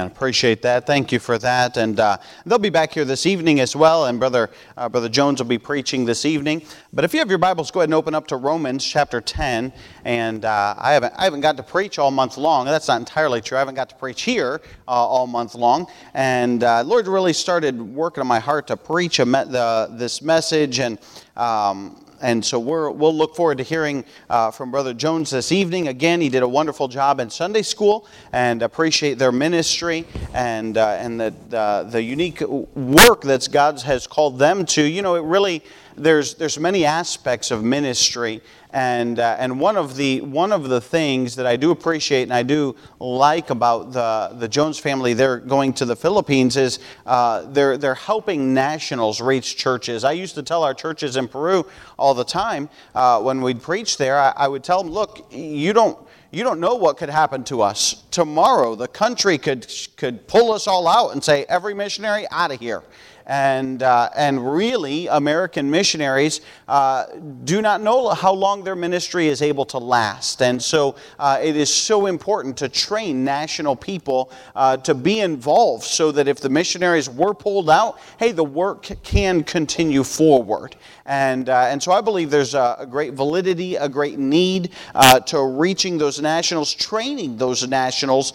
Amen. Appreciate that. Thank you for that. And uh, they'll be back here this evening as well. And Brother uh, Brother Jones will be preaching this evening. But if you have your Bibles, go ahead and open up to Romans chapter 10. And uh, I haven't I haven't got to preach all month long. That's not entirely true. I haven't got to preach here uh, all month long. And uh, Lord really started working on my heart to preach me- the, this message and. Um, and so we will look forward to hearing uh, from Brother Jones this evening. Again, he did a wonderful job in Sunday school and appreciate their ministry and, uh, and the, the, the unique work that God has called them to. You know, it really, there's, there's many aspects of ministry and, uh, and one, of the, one of the things that I do appreciate and I do like about the, the Jones family, they're going to the Philippines, is uh, they're, they're helping nationals reach churches. I used to tell our churches in Peru all the time uh, when we'd preach there, I, I would tell them, look, you don't you don't know what could happen to us tomorrow. The country could, could pull us all out and say, every missionary out of here and, uh, and really, American missionaries uh, do not know how long their ministry is able to last. And so uh, it is so important to train national people uh, to be involved so that if the missionaries were pulled out, hey, the work can continue forward. And, uh, and so I believe there's a, a great validity, a great need uh, to reaching those nationals, training those nationals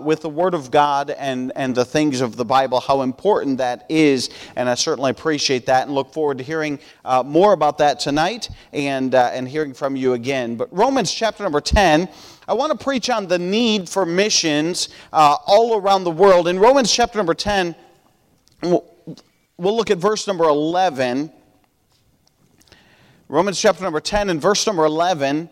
with the Word of God and, and the things of the Bible, how important that is and I certainly appreciate that and look forward to hearing uh, more about that tonight and, uh, and hearing from you again. But Romans chapter number 10, I want to preach on the need for missions uh, all around the world. In Romans chapter number 10, we'll, look at verse number 11. Romans chapter number 10 and verse number 11.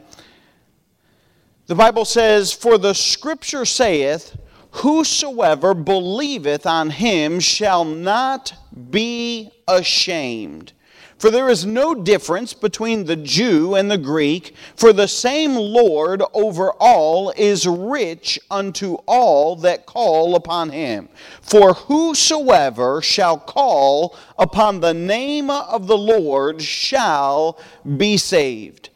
The Bible says, For the scripture saith, Whosoever believeth on him shall not be ashamed. For there is no difference between the Jew and the Greek, for the same Lord over all is rich unto all that call upon him. For whosoever shall call upon the name of the Lord shall be saved.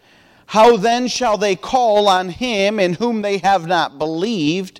How then shall they call on him in whom they have not believed?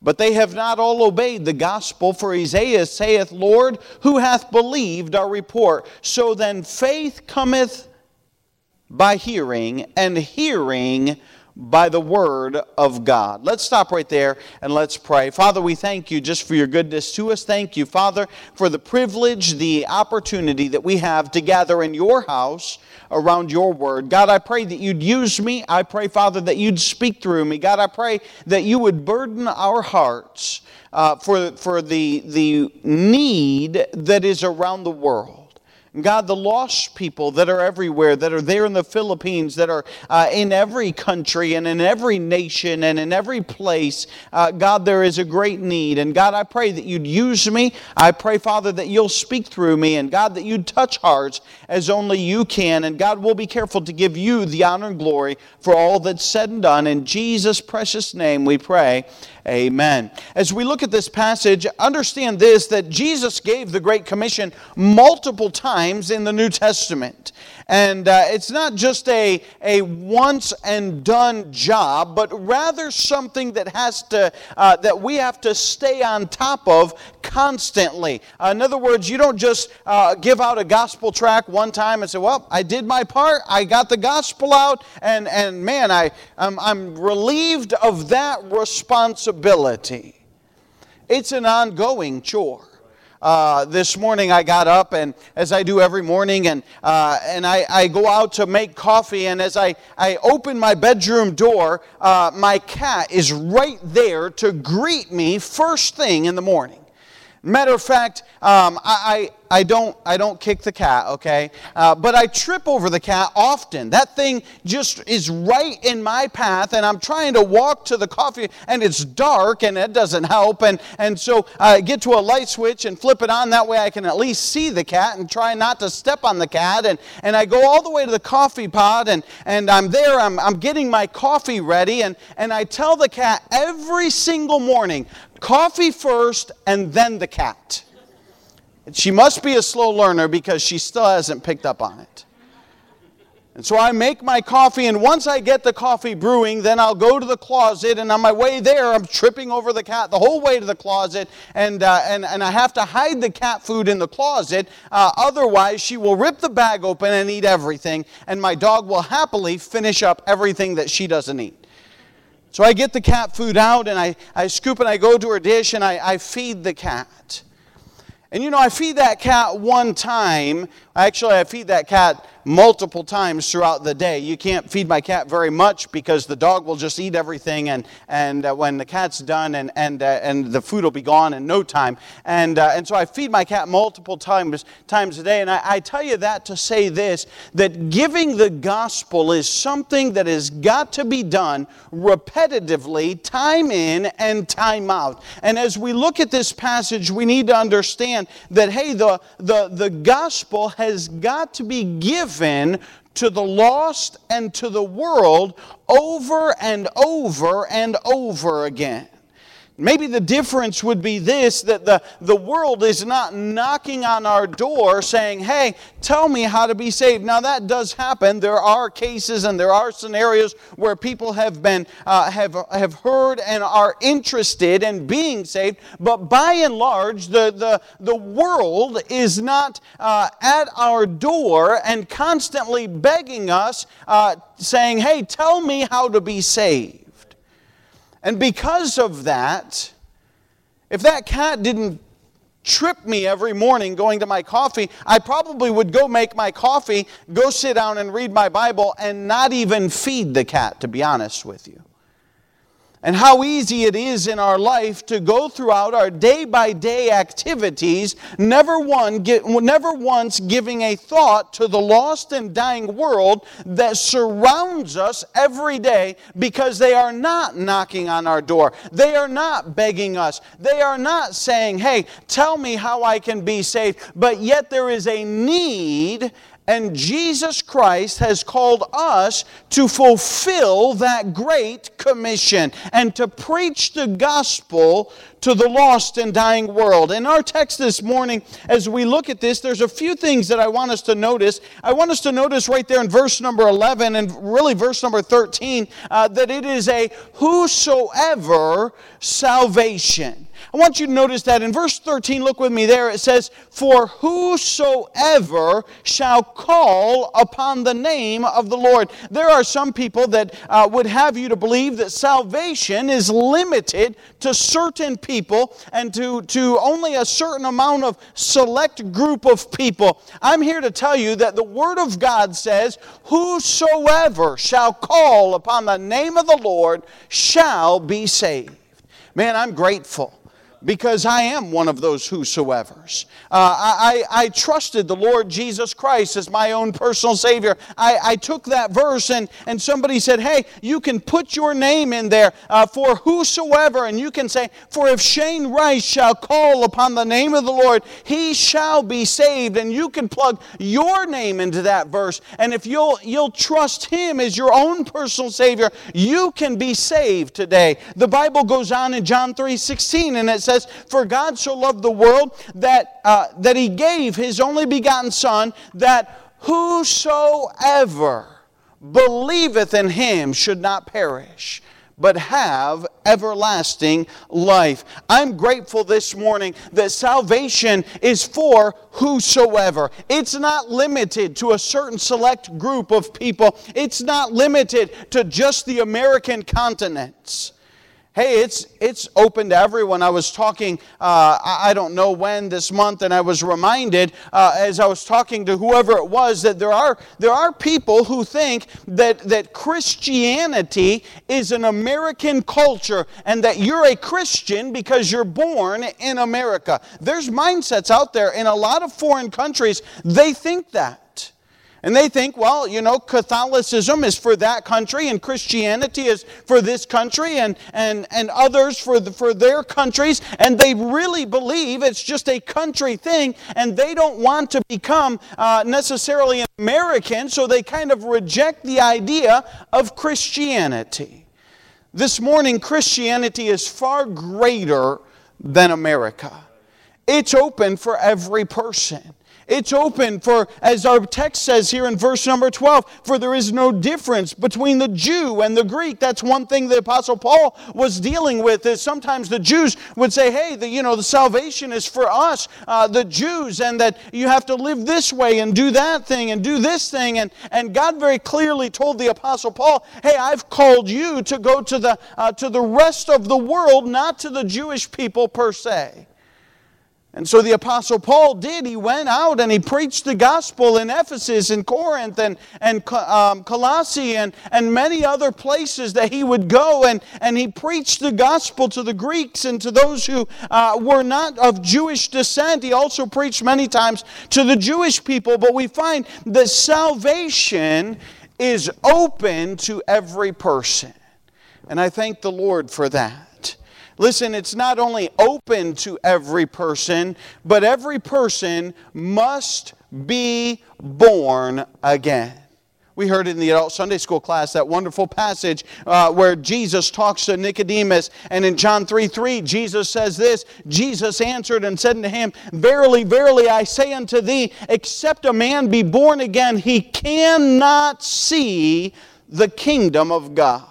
But they have not all obeyed the gospel, for Isaiah saith, Lord, who hath believed our report? So then faith cometh by hearing, and hearing by the word of God. Let's stop right there and let's pray. Father, we thank you just for your goodness to us. Thank you, Father, for the privilege, the opportunity that we have to gather in your house around your word. God, I pray that you'd use me. I pray, Father, that you'd speak through me. God, I pray that you would burden our hearts uh, for, for the, the need that is around the world. God, the lost people that are everywhere, that are there in the Philippines, that are uh, in every country and in every nation and in every place, uh, God, there is a great need. And God, I pray that you'd use me. I pray, Father, that you'll speak through me. And God, that you'd touch hearts as only you can. And God, we'll be careful to give you the honor and glory for all that's said and done. In Jesus' precious name we pray. Amen. As we look at this passage, understand this that Jesus gave the Great Commission multiple times in the New Testament. And uh, it's not just a, a once and done job, but rather something that has to uh, that we have to stay on top of constantly. Uh, in other words, you don't just uh, give out a gospel track one time and say, "Well, I did my part. I got the gospel out, and and man, I I'm, I'm relieved of that responsibility." It's an ongoing chore. Uh, this morning I got up and as I do every morning and, uh, and I, I, go out to make coffee and as I, I open my bedroom door, uh, my cat is right there to greet me first thing in the morning. Matter of fact, um, I, I, don't, I don't kick the cat, okay? Uh, but I trip over the cat often. That thing just is right in my path, and I'm trying to walk to the coffee, and it's dark, and it doesn't help. And, and so I get to a light switch and flip it on. That way I can at least see the cat and try not to step on the cat. And, and I go all the way to the coffee pot, and, and I'm there, I'm, I'm getting my coffee ready, and, and I tell the cat every single morning, coffee first, and then the cat. She must be a slow learner because she still hasn't picked up on it. And so I make my coffee, and once I get the coffee brewing, then I'll go to the closet, and on my way there, I'm tripping over the cat the whole way to the closet, and, uh, and, and I have to hide the cat food in the closet. Uh, otherwise, she will rip the bag open and eat everything, and my dog will happily finish up everything that she doesn't eat. So I get the cat food out, and I, I scoop and I go to her dish, and I, I feed the cat. And you know, I feed that cat one time. Actually, I feed that cat multiple times throughout the day. You can't feed my cat very much because the dog will just eat everything, and, and uh, when the cat's done, and, and, uh, and the food will be gone in no time. And, uh, and so I feed my cat multiple times, times a day. And I, I tell you that to say this that giving the gospel is something that has got to be done repetitively, time in and time out. And as we look at this passage, we need to understand that, hey, the, the, the gospel has got to be given given to the lost and to the world over and over and over again. Maybe the difference would be this that the, the world is not knocking on our door saying, Hey, tell me how to be saved. Now, that does happen. There are cases and there are scenarios where people have been, uh, have, have heard and are interested in being saved. But by and large, the, the, the world is not uh, at our door and constantly begging us, uh, saying, Hey, tell me how to be saved. And because of that, if that cat didn't trip me every morning going to my coffee, I probably would go make my coffee, go sit down and read my Bible, and not even feed the cat, to be honest with you and how easy it is in our life to go throughout our day by day activities, never, one, never once giving a thought to the lost and dying world that surrounds us every day because they are not knocking on our door. They are not begging us. They are not saying, hey, tell me how I can be saved. But yet there is a need and Jesus Christ has called us to fulfill that great commission and to preach the gospel to the lost and dying world. In our text this morning, as we look at this, there's a few things that I want us to notice. I want us to notice right there in verse number 11 and really verse number 13 uh, that it is a whosoever salvation. I want you to notice that in verse 13, look with me there, it says, For whosoever shall call upon the name of the Lord. There are some people that uh, would have you to believe that salvation is limited to certain people and to, to only a certain amount of select group of people. I'm here to tell you that the Word of God says, Whosoever shall call upon the name of the Lord shall be saved. Man, I'm grateful because I am one of those whosoevers. Uh, I, I, trusted the Lord Jesus Christ as my own personal Savior. I, I took that verse and, and somebody said, Hey, you can put your name in there uh, for whosoever, and you can say, For if Shane Rice shall call upon the name of the Lord, he shall be saved. And you can plug your name into that verse. And if you'll, you'll trust Him as your own personal Savior, you can be saved today. The Bible goes on in John 3 16, and it says, For God so loved the world that, uh, that he gave his only begotten Son, that whosoever believeth in him should not perish but have everlasting life. I'm grateful this morning that salvation is for whosoever. It's not limited to a certain select group of people, it's not limited to just the American continents. Hey, it's, it's open to everyone. I was talking, uh, I don't know when this month, and I was reminded uh, as I was talking to whoever it was that there are, there are people who think that, that Christianity is an American culture and that you're a Christian because you're born in America. There's mindsets out there in a lot of foreign countries, they think that. And they think, well, you know, Catholicism is for that country and Christianity is for this country and, and, and others for, the, for their countries. And they really believe it's just a country thing and they don't want to become uh, necessarily an American, so they kind of reject the idea of Christianity. This morning, Christianity is far greater than America. It's open for every person. It's open for, as our text says here in verse number 12, for there is no difference between the Jew and the Greek. That's one thing the Apostle Paul was dealing with is sometimes the Jews would say, hey, the, you know, the salvation is for us, uh, the Jews, and that you have to live this way and do that thing and do this thing. And, and God very clearly told the Apostle Paul, hey, I've called you to go to the, uh, to the rest of the world, not to the Jewish people per se. And so the Apostle Paul did. He went out and he preached the gospel in Ephesus and Corinth and, and um, Colossae and, and many other places that he would go. And, and he preached the gospel to the Greeks and to those who uh, were not of Jewish descent. He also preached many times to the Jewish people. But we find that salvation is open to every person. And I thank the Lord for that. Listen, it's not only open to every person, but every person must be born again. We heard in the adult Sunday school class that wonderful passage uh, where Jesus talks to Nicodemus. And in John 3 3, Jesus says this Jesus answered and said unto him, Verily, verily, I say unto thee, except a man be born again, he cannot see the kingdom of God.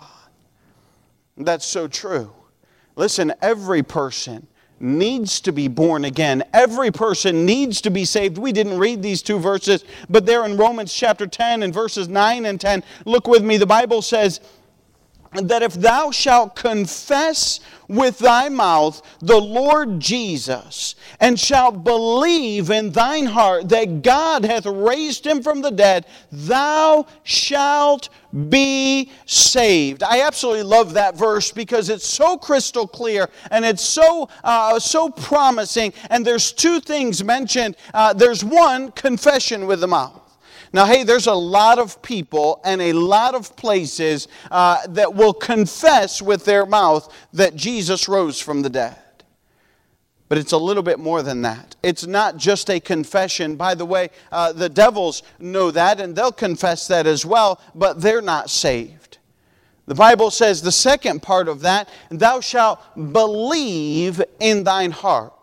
That's so true. Listen, every person needs to be born again. Every person needs to be saved. We didn't read these two verses, but they're in Romans chapter 10 and verses 9 and 10. Look with me. The Bible says, that if thou shalt confess with thy mouth the Lord Jesus, and shalt believe in thine heart that God hath raised him from the dead, thou shalt be saved. I absolutely love that verse because it's so crystal clear and it's so uh, so promising. And there's two things mentioned. Uh, there's one confession with the mouth. Now, hey, there's a lot of people and a lot of places uh, that will confess with their mouth that Jesus rose from the dead. But it's a little bit more than that. It's not just a confession. By the way, uh, the devils know that and they'll confess that as well, but they're not saved. The Bible says the second part of that, thou shalt believe in thine heart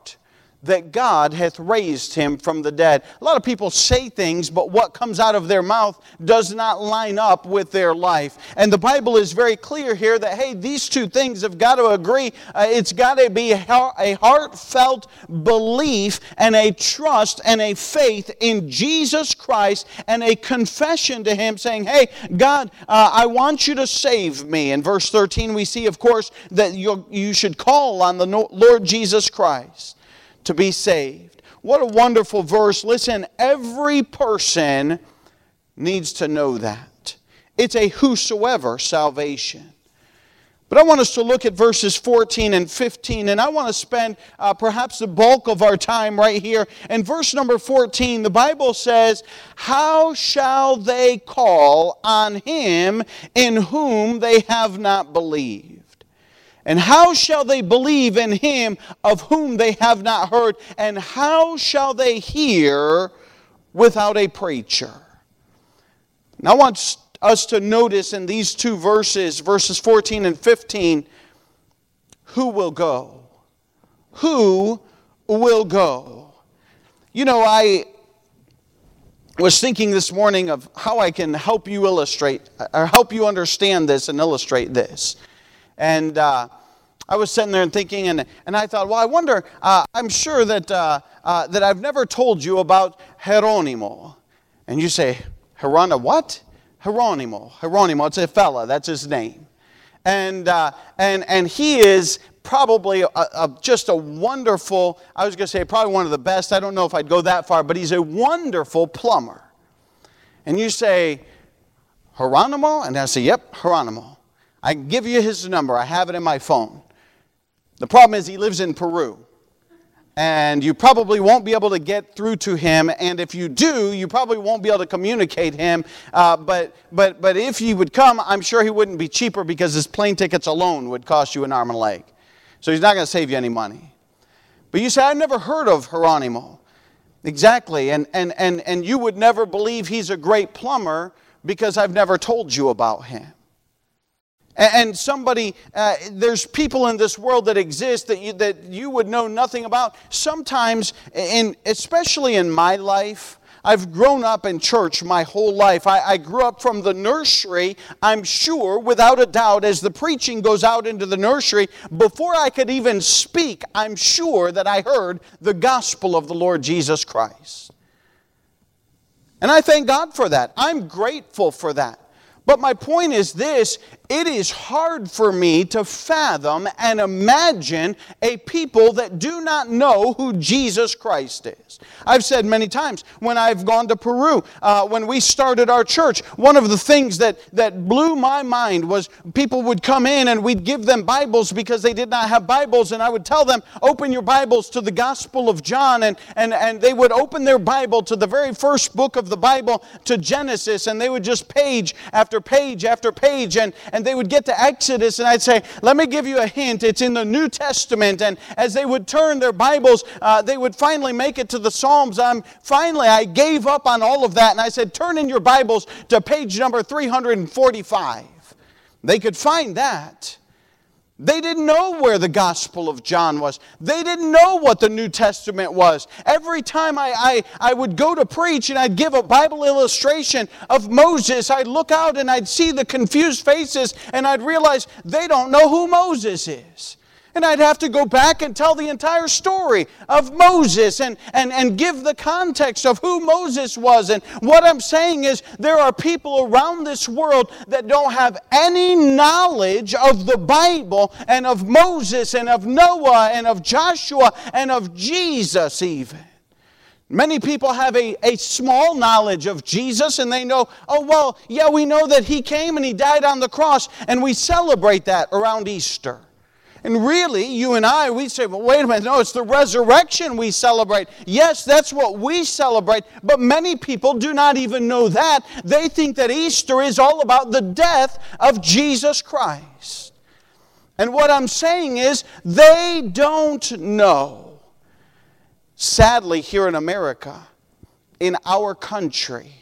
that God hath raised him from the dead. A lot of people say things, but what comes out of their mouth does not line up with their life. And the Bible is very clear here that, hey, these two things have got to agree. Uh, it's got to be a heartfelt belief and a trust and a faith in Jesus Christ and a confession to Him saying, hey, God, uh, I want you to save me. In verse 13, we see, of course, that you should call on the Lord Jesus Christ to be saved. What a wonderful verse. Listen, every person needs to know that. It's a whosoever salvation. But I want us to look at verses 14 and 15, and I want to spend uh, perhaps the bulk of our time right here. In verse number 14, the Bible says, How shall they call on him in whom they have not believed? And how shall they believe in him of whom they have not heard? And how shall they hear without a preacher? Now, I want us to notice in these two verses, verses 14 and 15, who will go? Who will go? You know, I was thinking this morning of how I can help you illustrate, or help you understand this and illustrate this. And uh, I was sitting there and thinking, and, and I thought, well, I wonder, uh, I'm sure that, uh, uh, that I've never told you about Geronimo. And you say, Herona what? Geronimo. Geronimo, it's a fella, that's his name. And, uh, and, and he is probably a, a, just a wonderful, I was going to say probably one of the best. I don't know if I'd go that far, but he's a wonderful plumber. And you say, Geronimo? And I say, Yep, Geronimo. I can give you his number. I have it in my phone. The problem is he lives in Peru. And you probably won't be able to get through to him. And if you do, you probably won't be able to communicate him. Uh, but, but, but if he would come, I'm sure he wouldn't be cheaper because his plane tickets alone would cost you an arm and a leg. So he's not going to save you any money. But you say, I've never heard of Geronimo. Exactly. And, and, and, and you would never believe he's a great plumber because I've never told you about him. And somebody, uh, there's people in this world that exist that you, that you would know nothing about. Sometimes, in, especially in my life, I've grown up in church my whole life. I, I, grew up from the nursery, I'm sure, without a doubt, as the preaching goes out into the nursery. Before I could even speak, I'm sure that I heard the gospel of the Lord Jesus Christ. And I thank God for that. I'm grateful for that. But my point is this it is hard for me to fathom and imagine a people that do not know who Jesus Christ is. I've said many times when I've gone to Peru, uh, when we started our church, one of the things that, that blew my mind was people would come in and we'd give them Bibles because they did not have Bibles, and I would tell them, Open your Bibles to the Gospel of John, and, and, and they would open their Bible to the very first book of the Bible, to Genesis, and they would just page after page after page, and, and they would get to Exodus, and I'd say, Let me give you a hint. It's in the New Testament. And as they would turn their Bibles, uh, they would finally make it to the Psalms. I'm, finally, I gave up on all of that, and I said, Turn in your Bibles to page number 345. They could find that. They didn't know where the Gospel of John was. They didn't know what the New Testament was. Every time I, I, I would go to preach and I'd give a Bible illustration of Moses, I'd look out and I'd see the confused faces and I'd realize they don't know who Moses is. And I'd have to go back and tell the entire story of Moses and, and, and give the context of who Moses was. And what I'm saying is, there are people around this world that don't have any knowledge of the Bible and of Moses and of Noah and of Joshua and of Jesus, even. Many people have a, a small knowledge of Jesus and they know, oh, well, yeah, we know that he came and he died on the cross, and we celebrate that around Easter. And really, you and I, we say, well, wait a minute, no, it's the resurrection we celebrate. Yes, that's what we celebrate, but many people do not even know that. They think that Easter is all about the death of Jesus Christ. And what I'm saying is, they don't know. Sadly, here in America, in our country,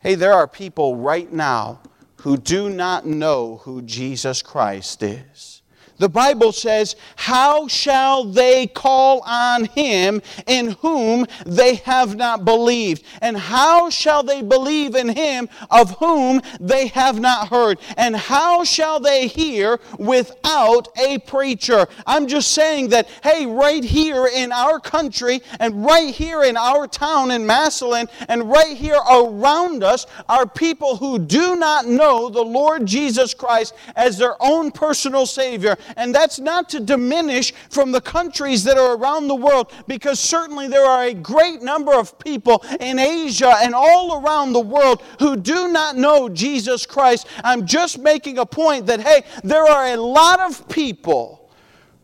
hey, there are people right now who do not know who Jesus Christ is. The Bible says, How shall they call on him in whom they have not believed? And how shall they believe in him of whom they have not heard? And how shall they hear without a preacher? I'm just saying that, hey, right here in our country and right here in our town in Massillon and right here around us are people who do not know the Lord Jesus Christ as their own personal Savior. And that's not to diminish from the countries that are around the world, because certainly there are a great number of people in Asia and all around the world who do not know Jesus Christ. I'm just making a point that, hey, there are a lot of people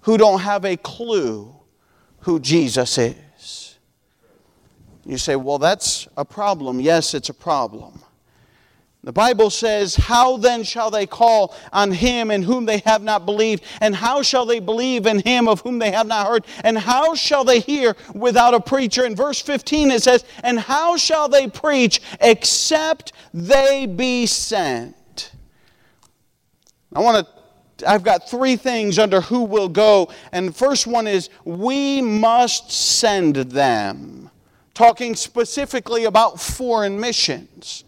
who don't have a clue who Jesus is. You say, well, that's a problem. Yes, it's a problem. The Bible says, How then shall they call on him in whom they have not believed? And how shall they believe in him of whom they have not heard? And how shall they hear without a preacher? In verse 15 it says, And how shall they preach except they be sent? I want to I've got three things under who will go. And the first one is we must send them. Talking specifically about foreign missions.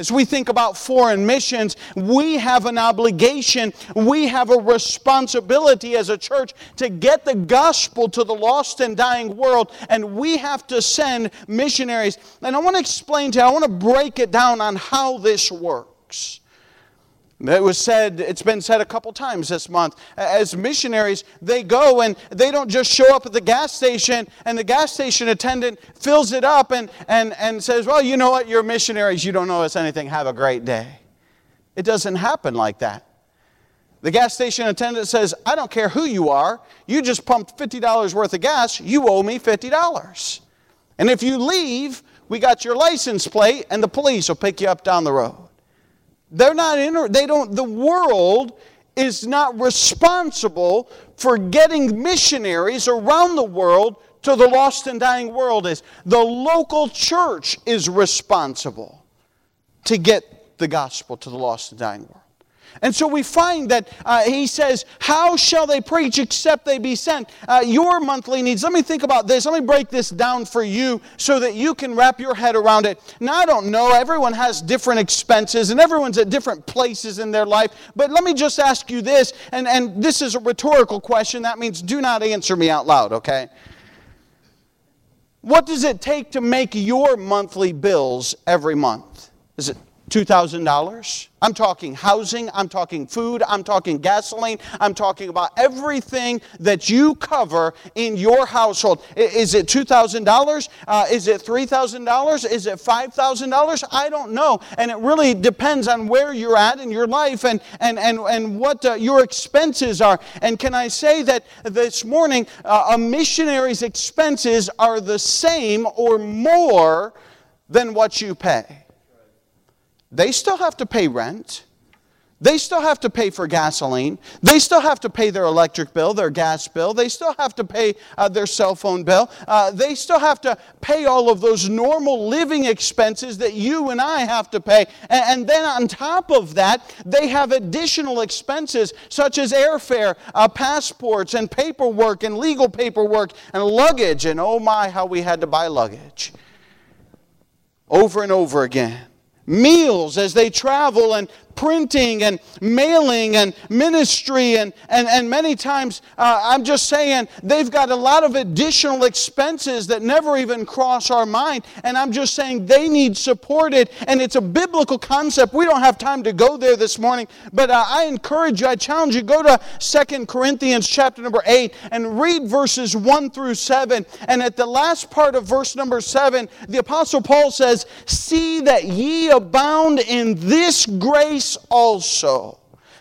As we think about foreign missions, we have an obligation, we have a responsibility as a church to get the gospel to the lost and dying world, and we have to send missionaries. And I want to explain to you, I want to break it down on how this works. It was said, it's been said a couple times this month. As missionaries, they go and they don't just show up at the gas station and the gas station attendant fills it up and, and, and says, Well, you know what? You're missionaries. You don't know us anything. Have a great day. It doesn't happen like that. The gas station attendant says, I don't care who you are. You just pumped $50 worth of gas. You owe me $50. And if you leave, we got your license plate and the police will pick you up down the road. They're not in, they don't, the world is not responsible for getting missionaries around the world to the lost and dying world is. The local church is responsible to get the gospel to the lost and dying world and so we find that uh, he says, How shall they preach except they be sent? Uh, your monthly needs. Let me think about this. Let me break this down for you so that you can wrap your head around it. Now, I don't know. Everyone has different expenses and everyone's at different places in their life. But let me just ask you this, and, and this is a rhetorical question. That means do not answer me out loud, okay? What does it take to make your monthly bills every month? Is it $2,000. I'm talking housing, I'm talking food, I'm talking gasoline, I'm talking about everything that you cover in your household. Is it $2,000? Uh, is it $3,000? Is it $5,000? I don't know. And it really depends on where you're at in your life and, and, and, and what uh, your expenses are. And can I say that this morning, uh, a missionary's expenses are the same or more than what you pay? They still have to pay rent. They still have to pay for gasoline. They still have to pay their electric bill, their gas bill. They still have to pay uh, their cell phone bill. Uh, they still have to pay all of those normal living expenses that you and I have to pay. And, and then on top of that, they have additional expenses such as airfare, uh, passports, and paperwork, and legal paperwork, and luggage. And oh my, how we had to buy luggage over and over again meals as they travel and printing and mailing and ministry and, and, and many times uh, i'm just saying they've got a lot of additional expenses that never even cross our mind. And i'm just saying they need supported and it's a biblical concept. We don't have time to go there this morning but uh, i encourage you i challenge you go to Second corinthians chapter number 8 and read verses 1 through 7 and at the last part of verse number 7 the apostle paul says see that ye abound in this grace also.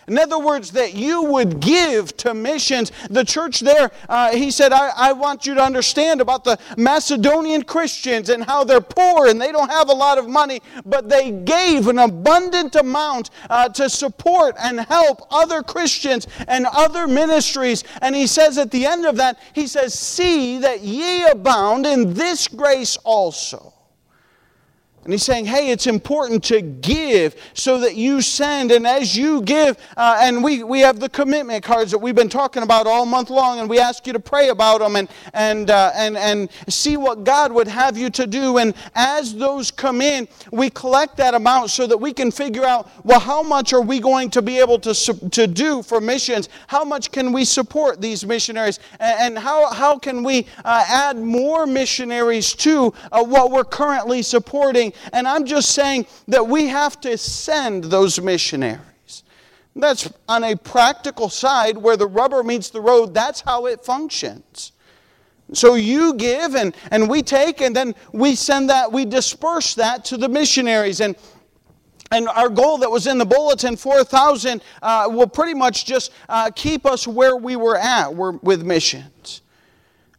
In other words, that you would give to missions. The church there, uh, he said, I, I want you to understand about the Macedonian Christians and how they're poor and they don't have a lot of money, but they gave an abundant amount uh, to support and help other Christians and other ministries. And he says at the end of that, he says, See that ye abound in this grace also. And he's saying, hey, it's important to give so that you send. And as you give, uh, and we, we have the commitment cards that we've been talking about all month long, and we ask you to pray about them and, and, uh, and, and see what God would have you to do. And as those come in, we collect that amount so that we can figure out, well, how much are we going to be able to, to do for missions? How much can we support these missionaries? And, and how, how can we uh, add more missionaries to uh, what we're currently supporting? And I'm just saying that we have to send those missionaries. That's on a practical side where the rubber meets the road, that's how it functions. So you give and, and we take, and then we send that, we disperse that to the missionaries. And and our goal that was in the bulletin, 4,000, uh, will pretty much just uh, keep us where we were at with missions.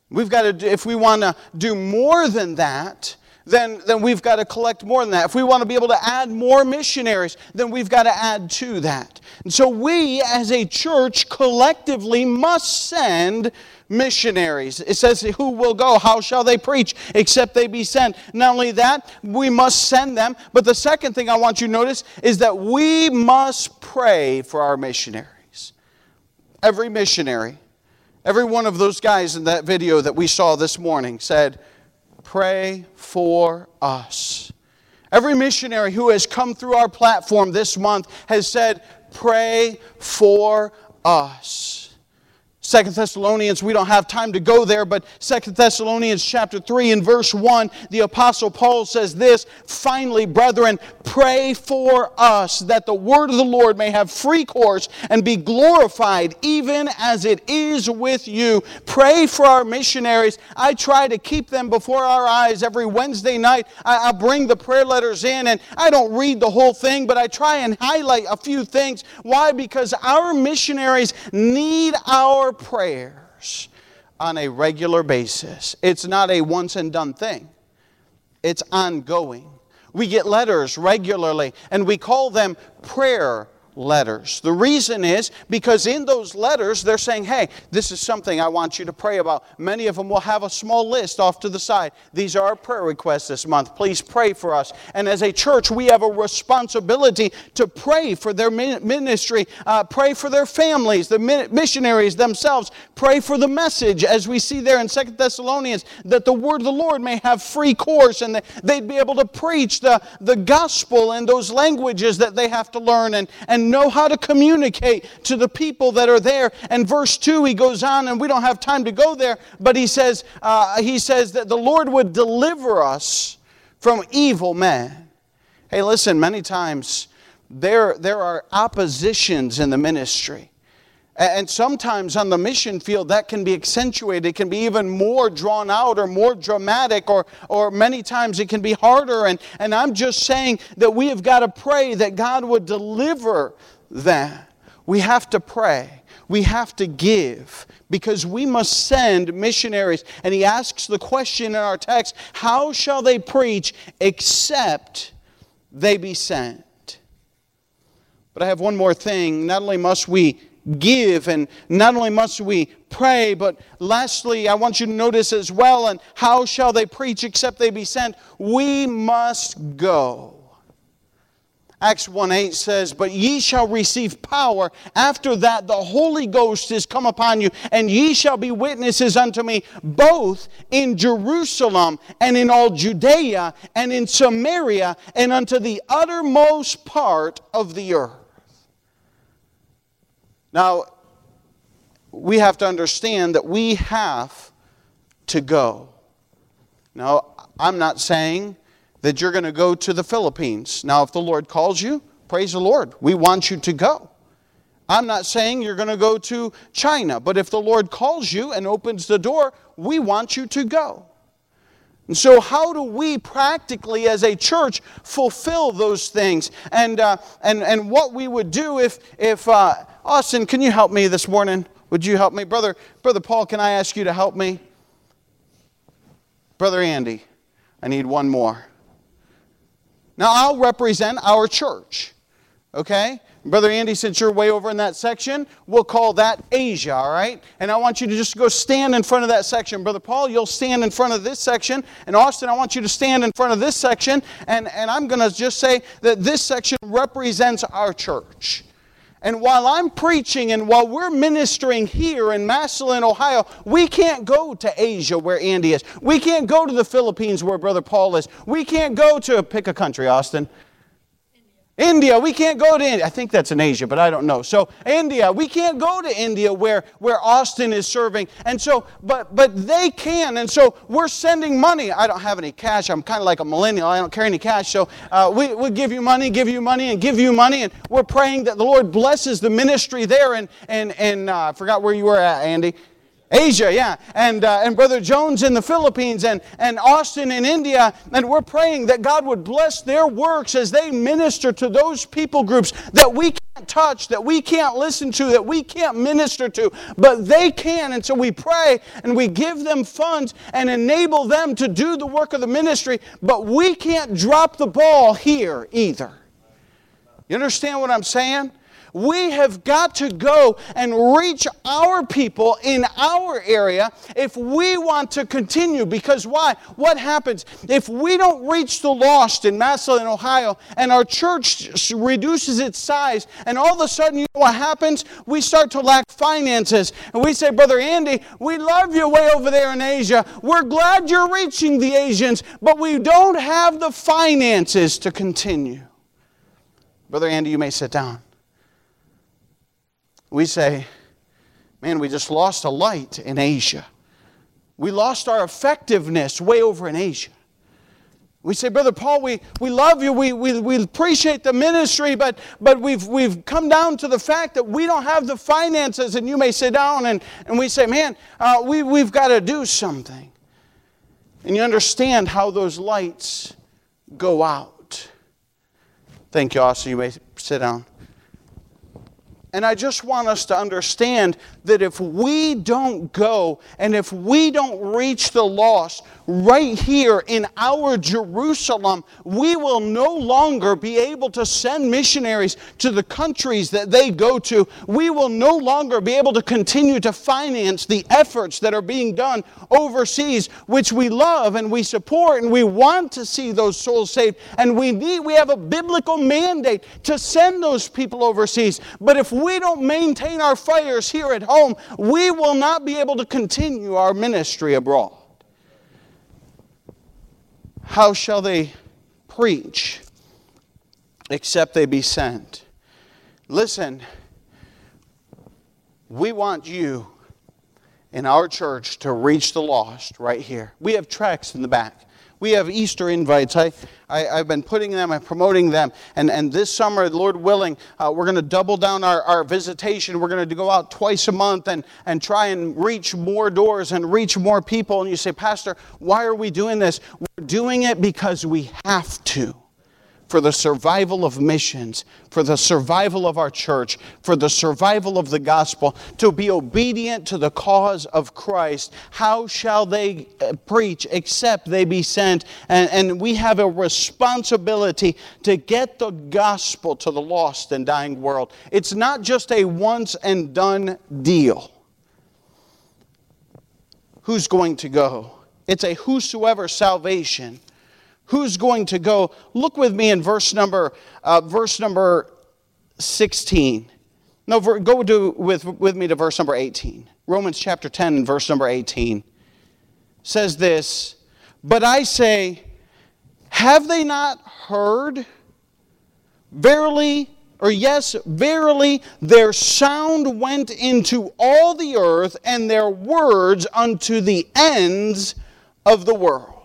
We've got to, if we want to do more than that, then, then we've got to collect more than that. If we want to be able to add more missionaries, then we've got to add to that. And so we as a church collectively must send missionaries. It says, Who will go? How shall they preach except they be sent? Not only that, we must send them, but the second thing I want you to notice is that we must pray for our missionaries. Every missionary, every one of those guys in that video that we saw this morning said, pray for us. Every missionary who has come through our platform this month has said, Pray for us. Second Thessalonians, we don't have time to go there, but Second Thessalonians chapter 3 and verse 1, the Apostle Paul says this Finally, brethren, pray for us that the word of the Lord may have free course and be glorified, even as it is with you. Pray for our missionaries. I try to keep them before our eyes every Wednesday night. I, I bring the prayer letters in, and I don't read the whole thing, but I try and highlight a few things. Why? Because our missionaries need our prayers on a regular basis. It's not a once and done thing, it's ongoing. We get letters regularly, and we call them prayer letters. The reason is because in those letters they're saying, hey, this is something I want you to pray about. Many of them will have a small list off to the side. These are our prayer requests this month. Please pray for us. And as a church, we have a responsibility to pray for their ministry, uh, pray for their families, the missionaries themselves, pray for the message, as we see there in Second Thessalonians, that the word of the Lord may have free course and they'd be able to preach the, the gospel in those languages that they have to learn and and know how to communicate to the people that are there. And verse 2, he goes on, and we don't have time to go there, but he says, uh, he says that the Lord would deliver us from evil men. Hey, listen, many times there, there are oppositions in the ministry. And sometimes on the mission field, that can be accentuated. It can be even more drawn out or more dramatic, or, or many times it can be harder. And, and I'm just saying that we have got to pray that God would deliver that. We have to pray. We have to give because we must send missionaries. And he asks the question in our text how shall they preach except they be sent? But I have one more thing. Not only must we give. And not only must we pray, but lastly, I want you to notice as well, and how shall they preach except they be sent? We must go. Acts 1 8 says, But ye shall receive power. After that, the Holy Ghost is come upon you, and ye shall be witnesses unto me both in Jerusalem and in all Judea and in Samaria and unto the uttermost part of the earth. Now, we have to understand that we have to go. Now, I'm not saying that you're going to go to the Philippines. Now, if the Lord calls you, praise the Lord. We want you to go. I'm not saying you're going to go to China, but if the Lord calls you and opens the door, we want you to go. And so, how do we practically, as a church, fulfill those things? And, uh, and, and what we would do if, if uh, Austin, can you help me this morning? Would you help me? Brother, Brother Paul, can I ask you to help me? Brother Andy, I need one more. Now, I'll represent our church, okay? Brother Andy, since you're way over in that section, we'll call that Asia, all right? And I want you to just go stand in front of that section. Brother Paul, you'll stand in front of this section. And Austin, I want you to stand in front of this section. And, and I'm going to just say that this section represents our church. And while I'm preaching and while we're ministering here in Massillon, Ohio, we can't go to Asia where Andy is. We can't go to the Philippines where Brother Paul is. We can't go to, pick a country, Austin. India, we can't go to India. I think that's in Asia, but I don't know. So India, we can't go to India where, where Austin is serving. And so, but but they can. And so we're sending money. I don't have any cash. I'm kind of like a millennial. I don't carry any cash. So uh, we, we give you money, give you money, and give you money. And we're praying that the Lord blesses the ministry there. And, and, and uh, I forgot where you were at, Andy. Asia, yeah, and, uh, and Brother Jones in the Philippines, and, and Austin in India, and we're praying that God would bless their works as they minister to those people groups that we can't touch, that we can't listen to, that we can't minister to, but they can. And so we pray and we give them funds and enable them to do the work of the ministry, but we can't drop the ball here either. You understand what I'm saying? We have got to go and reach our people in our area if we want to continue. Because why? What happens if we don't reach the lost in Massillon, Ohio, and our church reduces its size, and all of a sudden, you know what happens? We start to lack finances. And we say, Brother Andy, we love you way over there in Asia. We're glad you're reaching the Asians, but we don't have the finances to continue. Brother Andy, you may sit down we say, man, we just lost a light in Asia. We lost our effectiveness way over in Asia. We say, Brother Paul, we, we love you, we, we, we appreciate the ministry, but, but we've, we've come down to the fact that we don't have the finances. And you may sit down and, and we say, Man, uh, we, we've got to do something. And you understand how those lights go out. Thank you, Austin. You may sit down. And I just want us to understand that if we don't go and if we don't reach the lost right here in our Jerusalem, we will no longer be able to send missionaries to the countries that they go to. We will no longer be able to continue to finance the efforts that are being done overseas, which we love and we support and we want to see those souls saved. And we need, we have a biblical mandate to send those people overseas. But if we don't maintain our fires here at home, we will not be able to continue our ministry abroad. How shall they preach except they be sent? Listen, we want you in our church to reach the lost right here. We have tracts in the back. We have Easter invites. I, I, have been putting them and promoting them. And, and this summer, Lord willing, uh, we're going to double down our, our visitation. We're going to go out twice a month and, and try and reach more doors and reach more people. And you say, Pastor, why are we doing this? We're doing it because we have to for the survival of missions, for the survival of our church, for the survival of the gospel, to be obedient to the cause of Christ. How shall they uh, preach except they be sent? And, and we have a responsibility to get the gospel to the lost and dying world. It's not just a once and done deal. Who's going to go? It's a whosoever salvation who's going to go. Look with me in verse number, uh, verse number 16. No, go with, with me to verse number 18. Romans chapter 10 and verse number 18 says this But I say, have they not heard? Verily, or yes, verily, their sound went into all the earth, and their words unto the ends of the world.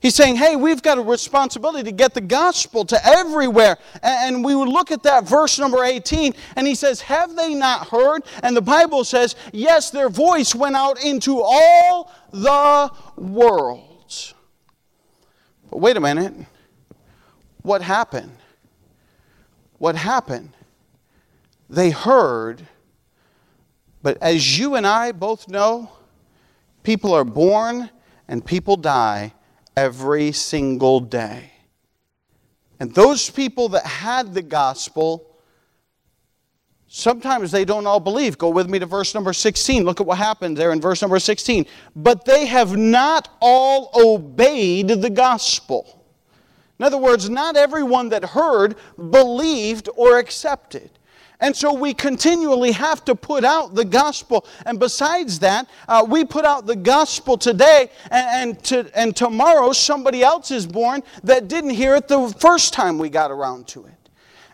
He's saying, hey, we've got a responsibility to get the gospel to everywhere. And we would look at that verse number 18, and he says, Have they not heard? And the Bible says, Yes, their voice went out into all the world. But wait a minute. What happened? What happened? They heard, but as you and I both know, people are born and people die every single day. And those people that had the gospel, sometimes they don't all believe. Go with me to verse number 16. Look at what happened there in verse number 16. But they have not all obeyed the gospel. In other words, not everyone that heard believed or accepted. And so we continually have to put out the gospel. And besides that, uh, we put out the gospel today, and, and, to, and tomorrow somebody else is born that didn't hear it the first time we got around to it.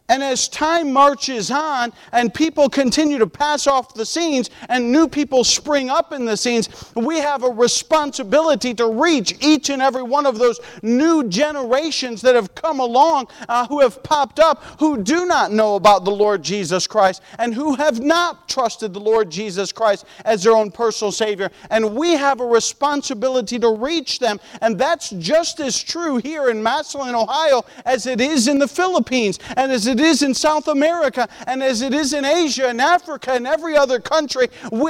And as time marches on and people continue to pass off the scenes and new people spring up in the scenes, we have a responsibility to reach each and every one of those new generations that have come along, uh, who have popped up, who do not know about the Lord Jesus Christ and who have not trusted the Lord Jesus Christ as their own personal Savior. And we have a responsibility to reach them. And that's just as true here in Massillon, Ohio, as it is in the Philippines and as it it is in South America and as it is in Asia and Africa and every other country,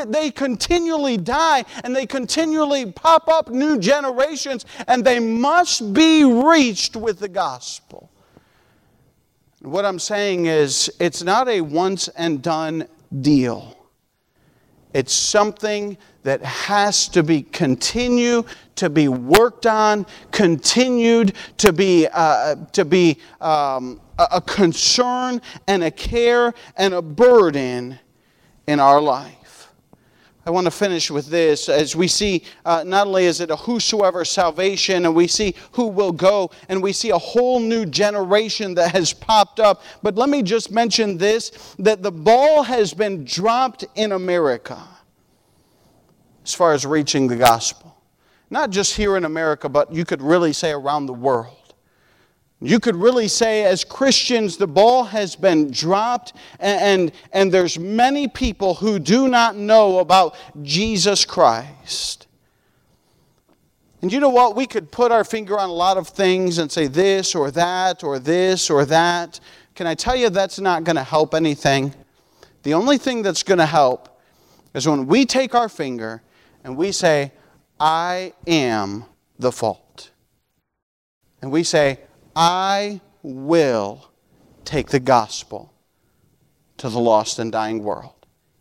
they continually die and they continually pop up new generations and they must be reached with the gospel. What I'm saying is, it's not a once and done deal. It's something that has to be continue to be worked on, continued to be uh, to be um, a concern and a care and a burden in our life. I want to finish with this as we see uh, not only is it a whosoever salvation, and we see who will go, and we see a whole new generation that has popped up. But let me just mention this that the ball has been dropped in America as far as reaching the gospel. Not just here in America, but you could really say around the world. You could really say, as Christians, the ball has been dropped, and, and, and, there's many people who do not know about Jesus Christ. And you know what? We could put our finger on a lot of things and say this or that or this or that. Can I tell you that's not going to help anything? The only thing that's going to help is when we take our finger and we say, I am the fault. And we say, I will take the gospel to the lost and dying world.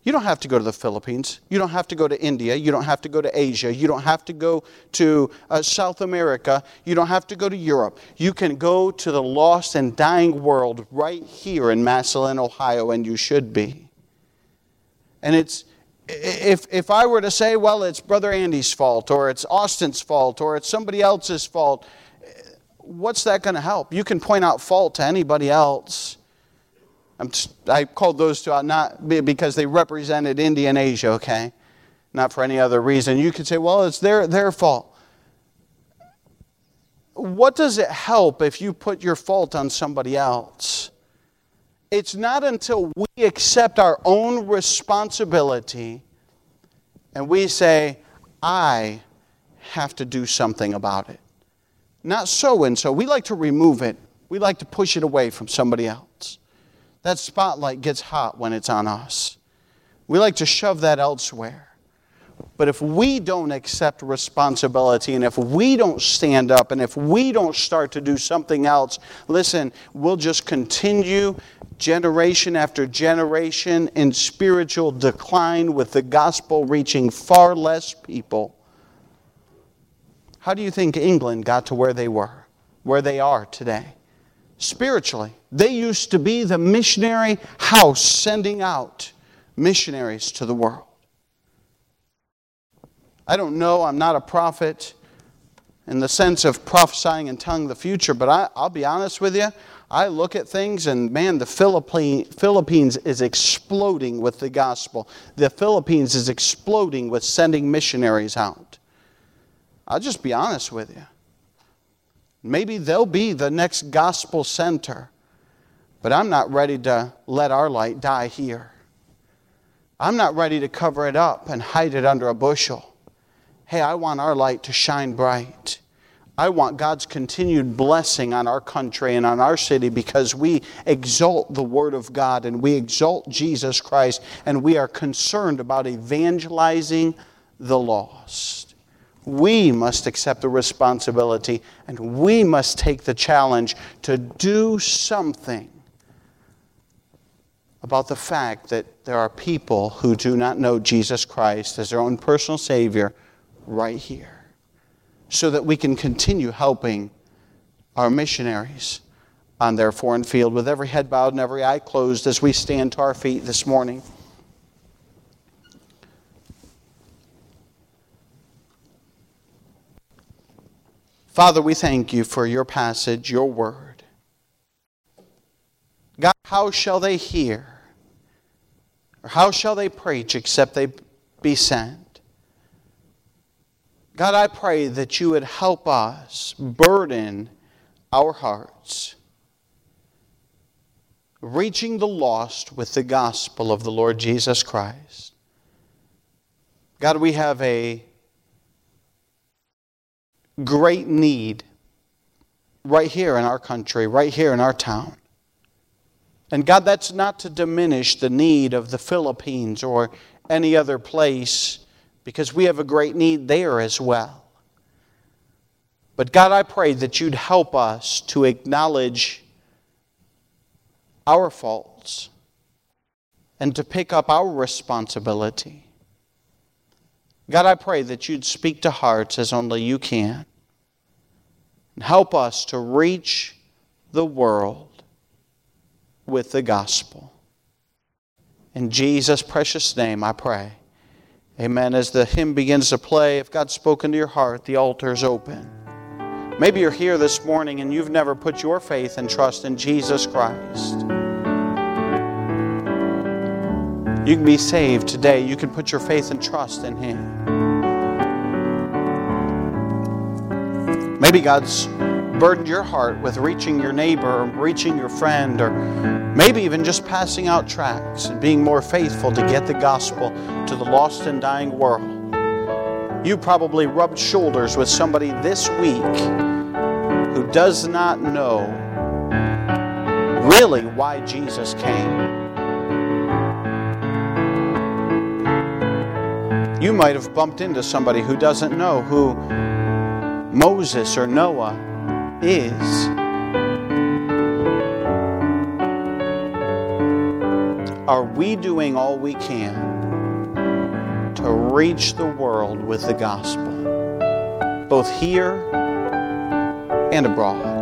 You don't have to go to the Philippines. You don't have to go to India. You don't have to go to Asia. You don't have to go to uh, South America. You don't have to go to Europe. You can go to the lost and dying world right here in Massillon, Ohio, and you should be. And it's, if, if I were to say, well, it's Brother Andy's fault, or it's Austin's fault, or it's somebody else's fault, what's that going to help? You can point out fault to anybody else. Just, i called those two out not because they represented India and Asia, okay? Not for any other reason. You could say, well, it's their, their fault. What does it help if you put your fault on somebody else? It's not until we accept our own responsibility and we say, I have to do something about it not so and so. We like to remove it, we like to push it away from somebody else. That spotlight gets hot when it's on us. We like to shove that elsewhere. But if we don't accept responsibility and if we don't stand up and if we don't start to do something else, listen, we'll just continue generation after generation in spiritual decline with the gospel reaching far less people how do you think England got to where they were, where they are today? Spiritually, they used to be the missionary house sending out missionaries to the world. I don't know, I'm not a prophet in the sense of prophesying and telling the future, but I, will be honest with you. I look at things and man, the Philippine, Philippines is exploding with the gospel. The Philippines is exploding with sending missionaries out. I'll just be honest with you. Maybe they'll be the next gospel center, but I'm not ready to let our light die here. I'm not ready to cover it up and hide it under a bushel. Hey, I want our light to shine bright. I want God's continued blessing on our country and on our city because we exalt the Word of God and we exalt Jesus Christ and we are concerned about evangelizing the lost we must accept the responsibility and we must take the challenge to do something about the fact that there are people who do not know Jesus Christ as their own personal Savior right here, so that we can continue helping our missionaries on their foreign field with every head bowed and every eye closed as we stand to our feet this morning. Father, we thank you for your passage, your word. God, how shall they hear? Or how shall they preach except they be sent? God, I pray that you would help us burden our hearts, reaching the lost with the gospel of the Lord Jesus Christ. God, we have a great need right here in our country, right here in our town. And God, that's not to diminish the need of the Philippines or any other place because we have a great need there as well. But God, I pray that you'd help us to acknowledge our faults and to pick up our responsibility God, I pray that you'd speak to hearts as only you can. And help us to reach the world with the gospel. In Jesus' precious name, I pray. Amen. As the hymn begins to play, if God's spoken to your heart, the altar is open. Maybe you're here this morning and you've never put your faith and trust in Jesus Christ. You can be saved today. You can put your faith and trust in Him. Maybe God's burdened your heart with reaching your neighbor or reaching your friend or maybe even just passing out tracts and being more faithful to get the gospel to the lost and dying world. You probably rubbed shoulders with somebody this week who does not know really why Jesus came. You might have bumped into somebody who doesn't know who Moses or Noah is. Are we doing all we can to reach the world with the gospel, both here and abroad?